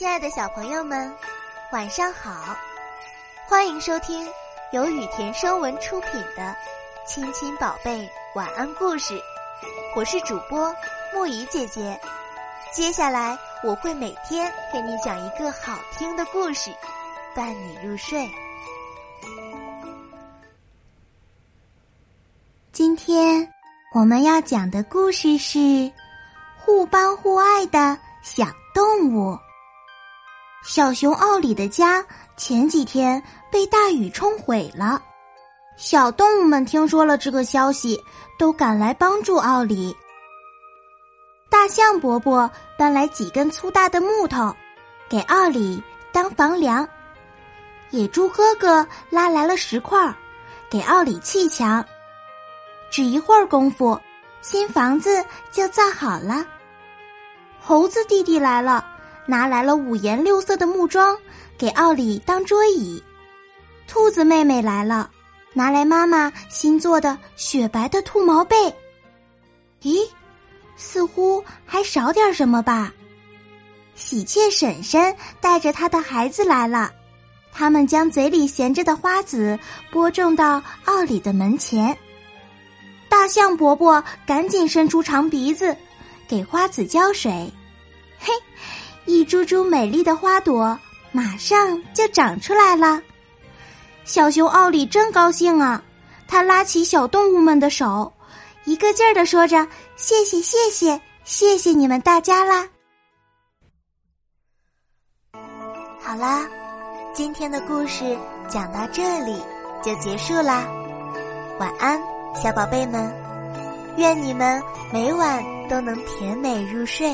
亲爱的小朋友们，晚上好！欢迎收听由雨田声文出品的《亲亲宝贝晚安故事》，我是主播木怡姐姐。接下来我会每天给你讲一个好听的故事，伴你入睡。今天我们要讲的故事是互帮互爱的小动物。小熊奥里的家前几天被大雨冲毁了，小动物们听说了这个消息，都赶来帮助奥里。大象伯伯搬来几根粗大的木头，给奥里当房梁；野猪哥哥拉来了石块，给奥里砌墙。只一会儿功夫，新房子就造好了。猴子弟弟来了。拿来了五颜六色的木桩，给奥里当桌椅。兔子妹妹来了，拿来妈妈新做的雪白的兔毛被。咦，似乎还少点什么吧？喜鹊婶婶带着她的孩子来了，他们将嘴里衔着的花籽播种到奥里的门前。大象伯伯赶紧伸出长鼻子，给花籽浇水。嘿。一株株美丽的花朵马上就长出来了，小熊奥里真高兴啊！他拉起小动物们的手，一个劲儿的说着：“谢谢，谢谢，谢谢你们大家啦！”好啦，今天的故事讲到这里就结束啦，晚安，小宝贝们，愿你们每晚都能甜美入睡。